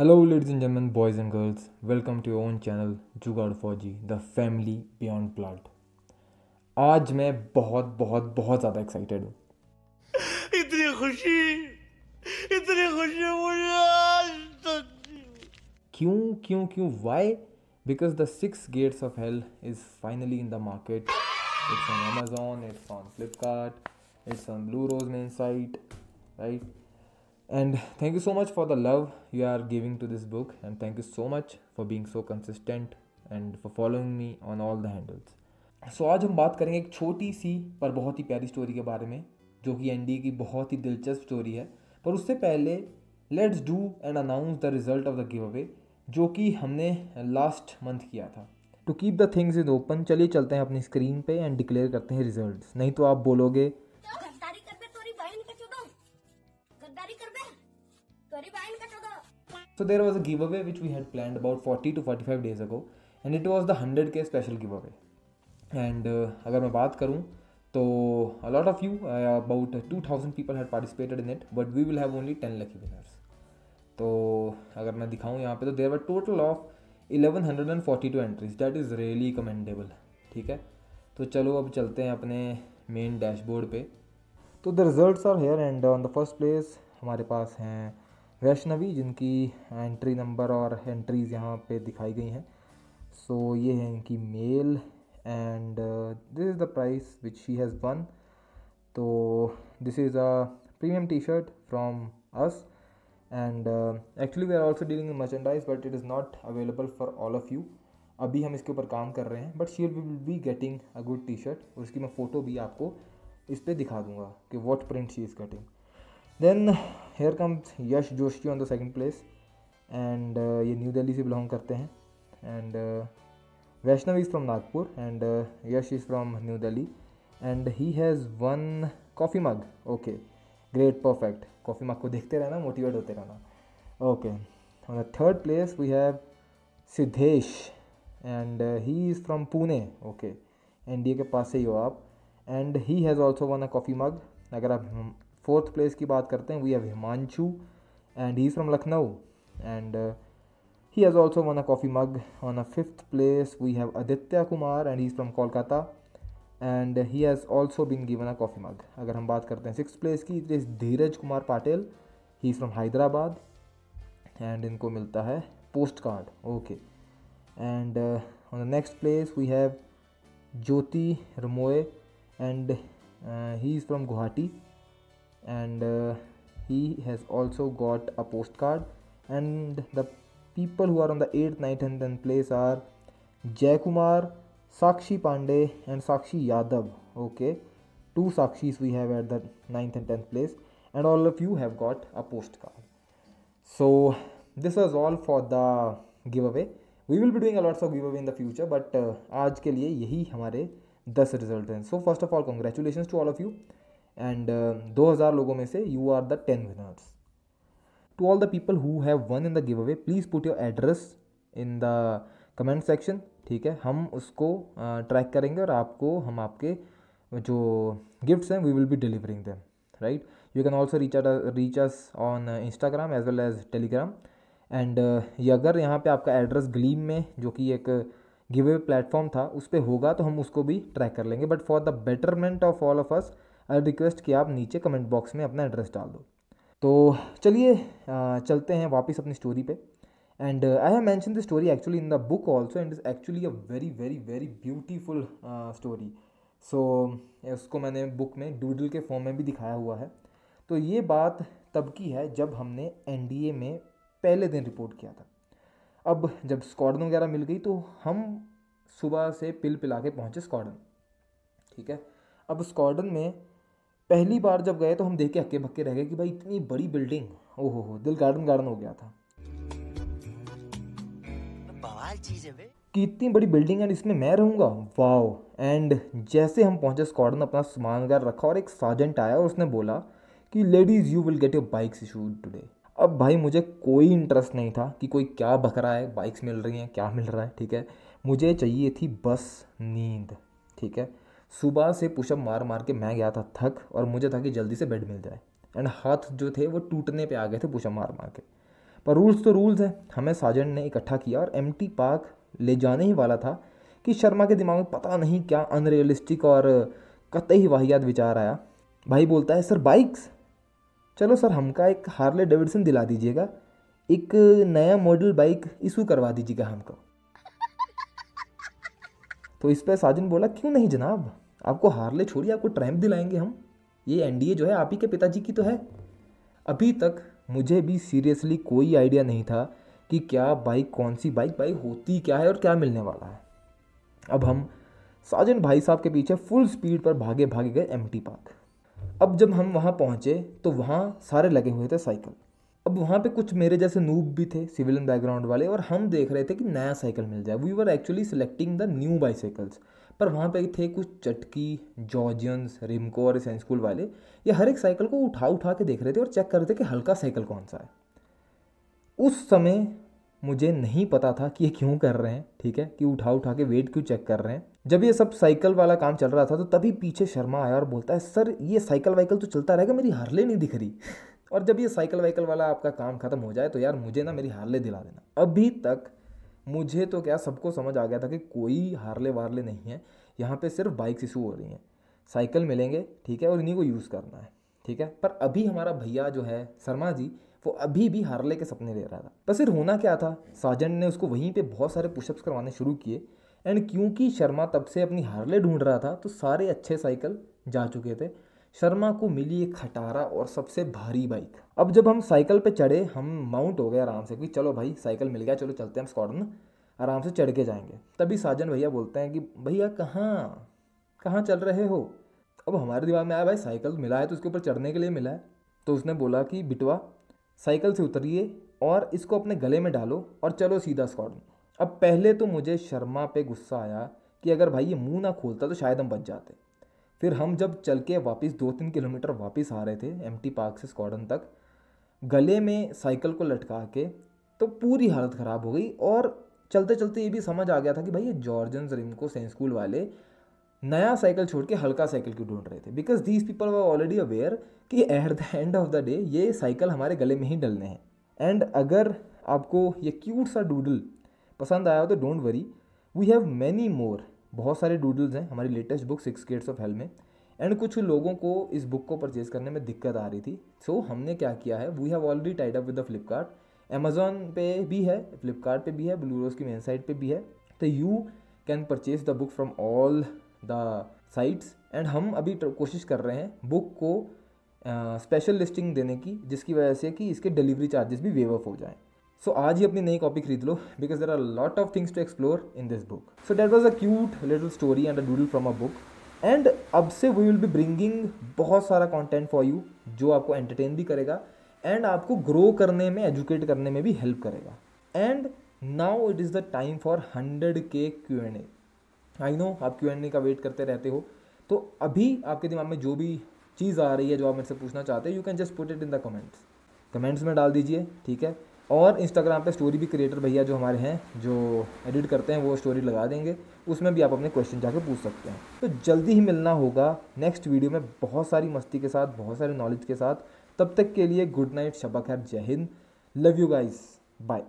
Hello, ladies and gentlemen, boys and girls. Welcome to your own channel, जुगाड़ Fauji the family beyond blood आज मैं बहुत बहुत बहुत ज़्यादा एक्साइटेड हूँ। इतनी खुशी इतनी खुशी मुझे आज तक। क्यों क्यों क्यों why because the six gates of hell is finally in the market it's on Amazon it's on Flipkart it's on Blue Rose main site right and thank you so much for the love you are giving to this book. And thank you so much for being so consistent and for following me on all the handles. So आज हम बात करेंगे एक छोटी सी पर बहुत ही प्यारी story के बारे में, जो कि एनडी की बहुत ही दिलचस्प स्टोरी है। पर उससे पहले let's do and announce the result of the giveaway जो कि हमने लास्ट मंथ किया था। To keep the things in open चलिए चलते हैं अपनी स्क्रीन पे एंड डिक्लेयर करते हैं रिजल्ट्स नहीं तो आप बोलोगे So there was a giveaway which we had planned about 40 to 45 days ago and it was the 100k special giveaway. And uh, अगर मैं बात करूँ तो a lot of you uh, about 2000 people had participated in it but we will have only 10 lucky winners. तो अगर मैं दिखाऊँ यहाँ पे तो there were total of 1142 entries that is really commendable ठीक है तो चलो अब चलते हैं अपने मेन डैशबोर्ड पे तो the results are here and on the first place हमारे पास हैं वैष्णवी जिनकी एंट्री नंबर और एंट्रीज़ यहाँ पे दिखाई गई हैं। सो so, ये है इनकी mail and this is the price which she has won तो this is a premium T shirt from us and actually we are also dealing merchandise but it is not available for all of you अभी हम इसके ऊपर काम कर रहे हैं but she will be getting a good T shirt और इसकी मैं फ़ोटो भी आपको इस पर दिखा दूँगा कि what print she is getting then here comes Yash Joshi on the second place and ये न्यू दिल्ली से बिलोंग करते हैं. And Vaishnav is from Nagpur and Yash is from New Delhi and he has won coffee mug okay great perfect coffee mug को देखते रहना motivate होते रहना. Okay on the third place we have Siddhesh and he is from Pune okay NDA के पास से ही हो आप. And he has also won a coffee mug अगर आप फोर्थ प्लेस की बात करते हैं we have Himanshu and he is from Lucknow and he has also won a coffee mug on a fifth place we have Aditya Kumar and he is from Kolkata and he has also been given a coffee mug अगर हम बात करते हैं six place की it is Dheeraj Kumar Patil he is from Hyderabad and इनको मिलता है postcard okay and on the next place we have Jyoti रमोए and he is from Guwahati and uh, he has also got a postcard and the people who are on the 8th 9th and 10th place are jay kumar sakshi pandey and sakshi yadav okay two sakshis we have at the 9th and 10th place and all of you have got a postcard so this was all for the giveaway we will be doing a lots of giveaway in the future but uh, आज के लिए यही हमारे 10 result हैं so first of all congratulation to all of you and दो हज़ार लोगों में से you are the ten winners to all the people who have won in the giveaway please put your address in the comment section ठीक है? हम उसको track uh, करेंगे और आपको हम आपके जो गिफ्ट्स हैं we will be delivering them right you can also reach reach us on Instagram as well as Telegram and ये अगर यहाँ पे आपका एड्रेस ग्लीम में जो कि एक गिव प्लेटफॉर्म था उस पर होगा तो हम उसको भी ट्रैक कर लेंगे. But for the betterment of all of us request कि आप नीचे कमेंट बॉक्स में अपना एड्रेस डाल दो। तो चलिए चलते हैं वापस अपनी स्टोरी पे। And I have mention the story actually in the book also and is actually a very very very beautiful story so उसको मैंने बुक में डूडल के फॉर्म में भी दिखाया हुआ है। तो ये बात तब की है जब हमने एनडीए में पहले दिन रिपोर्ट किया था। अब जब स्क्वाडन वगैरह मिल गई तो हम सुबह से पिल पिला के पहुँचे स्क्वाडन ठीक है? अब स्क्वाडन में पहली बार जब गए तो हम देख के हक्के भक्के रह गए कि भाई इतनी बड़ी बिल्डिंग ओहो हो दिल गार्डन गार्डन हो गया था। बवाल चीज़ है कि इतनी बड़ी बिल्डिंग है इसमें मैं रहूँगा? वाओ एंड जैसे हम पहुँचे स्क्वाडन अपना सामान वगैरह रखा और एक सार्जेंट आया और उसने बोला कि ladies you will get your bikes issued today अब भाई मुझे कोई इंटरेस्ट नहीं था कि कोई क्या बक रहा है बाइक्स मिल रही हैं क्या मिल रहा है ठीक है? मुझे चाहिए थी बस नींद ठीक है? सुबह से पुशअप मार मार के मैं गया था थक और मुझे था कि जल्दी से बेड मिल जाए। एंड हाथ जो थे वो टूटने पे आ गए थे पुशअप मार मार के। पर रूल्स तो रूल्स हैं। हमें साजन ने इकट्ठा किया और एमटी पार्क ले जाने ही वाला था कि शर्मा के दिमाग में पता नहीं क्या अनरियलिस्टिक और कतई वाहियात विचार आया। भाई बोलता है, सर बाइक्स चलो सर, हमका एक हार्ले डेविडसन दिला दीजिएगा। एक नया मॉडल बाइक इशू करवा दीजिएगा हमको। तो इस पर साजन बोला, क्यों नहीं जनाब? आपको हार्ले छोड़िए, आपको ट्रैम्प दिलाएँगे हम। ये एनडीए जो है, आप ही के पिताजी की तो है। अभी तक मुझे भी सीरियसली कोई आइडिया नहीं था कि क्या बाइक कौन सी बाइक बाइक होती क्या है और क्या मिलने वाला है। अब हम साजन भाई साहब के पीछे फुल स्पीड पर भागे भागे गए एमटी पार्क अब जब हम वहाँ पहुँचे तो वहाँ सारे लगे हुए थे साइकिल अब वहाँ पे कुछ मेरे जैसे नूब भी थे सिविलियन बैकग्राउंड वाले, और हम देख रहे थे कि नया साइकिल मिल जाए। We were actually selecting the new bicycles पर वहाँ पे थे कुछ चटकी, जॉर्जियंस, रिमको और सेंस स्कूल वाले। ये हर एक साइकिल को उठा उठा के देख रहे थे और चेक कर रहे थे कि हल्का साइकिल कौन सा है। उस समय मुझे नहीं पता था कि ये क्यों कर रहे हैं, ठीक है, कि उठा उठा के वेट क्यों चेक कर रहे हैं। जब ये सब साइकिल वाला काम चल रहा था तो तभी पीछे शर्मा आया और बोलता है, सर, ये साइकिल वाइकल तो चलता रहेगा, मेरी हार्ले नहीं दिख रही। और जब ये साइकिल वाइकल वाला आपका काम खत्म हो जाए तो यार मुझे ना मेरी हार्ले दिला देना। अभी तक मुझे तो क्या सबको समझ आ गया था कि कोई हारले वारले नहीं है। यहाँ पे सिर्फ़ बाइक्स इशू हो रही हैं। साइकिल मिलेंगे, ठीक है, और इन्हीं को यूज़ करना है, ठीक है। पर अभी हमारा भैया जो है, शर्मा जी, वो अभी भी हारले के सपने ले रहा था। पर फिर होना क्या था? साजन ने उसको वहीं पे बहुत सारे पुशअप्स करवाने शुरू किए। एंड क्योंकि शर्मा तब से अपनी हारले ढूंढ रहा था तो सारे अच्छे साइकिल जा चुके थे। शर्मा को मिली एक खटारा और सबसे भारी बाइक। अब जब हम साइकिल पे चढ़े, हम माउंट हो गए आराम से कि चलो भाई, साइकिल मिल गया, चलो चलते हैं हम स्कॉडन आराम से चढ़ के जाएँगे। तभी साजन भैया बोलते हैं कि, भैया, कहाँ? कहाँ चल रहे हो? अब हमारे दिमाग में आया, भाई, साइकिल मिला है तो उसके ऊपर चढ़ने के लिए मिला है। तो उसने बोला कि, बिटवा, साइकिल से उतरिए और इसको अपने गले में डालो और चलो सीधा स्कॉडन अब पहले तो मुझे शर्मा पे गुस्सा आया कि अगर भाई ये मुँह ना खोलता तो शायद हम बच जाते। फिर हम जब चल के वापस दो तीन किलोमीटर वापस आ रहे थे एमटी पार्क से स्कॉडन तक, गले में साइकिल को लटका के तो पूरी हालत ख़राब हो गई और चलते चलते ये भी समझ आ गया था कि भाई ये जॉर्जन रिमको सेंस स्कूल वाले नया साइकिल छोड़ के हल्का साइकिल क्यों ढूंढ रहे थे? Because these people were already aware कि at the end of the day ये साइकिल हमारे गले में ही डलने हैं। एंड अगर आपको ये क्यूट सा डूडल पसंद आया हो तो don't worry we have many more बहुत सारे डूडल्स हैं हमारी latest book six gates of hell में। एंड कुछ लोगों को इस बुक को परचेज करने में दिक्कत आ रही थी। सो so, हमने क्या किया है? We have already tied up with the Flipkart Amazon पे भी है फ्लिपकार्ट पे भी है ब्लू रोज की मेन साइट पे भी है। तो you can purchase the book from all the sites and हम अभी कोशिश कर रहे हैं बुक को स्पेशल uh, लिस्टिंग देने की जिसकी वजह से कि इसके डिलीवरी चार्जेस भी वेव ऑफ़ हो जाएँ। सो आज ही अपनी नई कॉपी खरीद लो because there are lot of things to explore in this book so that was a cute little story and a doodle from a book and अब से वी विल बी ब्रिंगिंग बहुत सारा content for you जो आपको entertain भी करेगा and आपको grow करने में एजुकेट करने में भी हेल्प करेगा. And now it is the time for hundred K Q N A I know आप क्यू एन ए का वेट करते रहते हो तो अभी आपके दिमाग में जो भी चीज़ आ रही है, जो आप मेरे से पूछना चाहते हैं you can just put it in the comments comments में डाल दीजिए, ठीक है? और इंस्टाग्राम पे स्टोरी भी क्रिएटर भैया जो हमारे हैं, जो एडिट करते हैं, वो स्टोरी लगा देंगे। उसमें भी आप अपने क्वेश्चन जाके पूछ सकते हैं। तो जल्दी ही मिलना होगा नेक्स्ट वीडियो में बहुत सारी मस्ती के साथ, बहुत सारे नॉलेज के साथ। तब तक के लिए गुड नाइट शबा खैर, जय Hind. Love you guys bye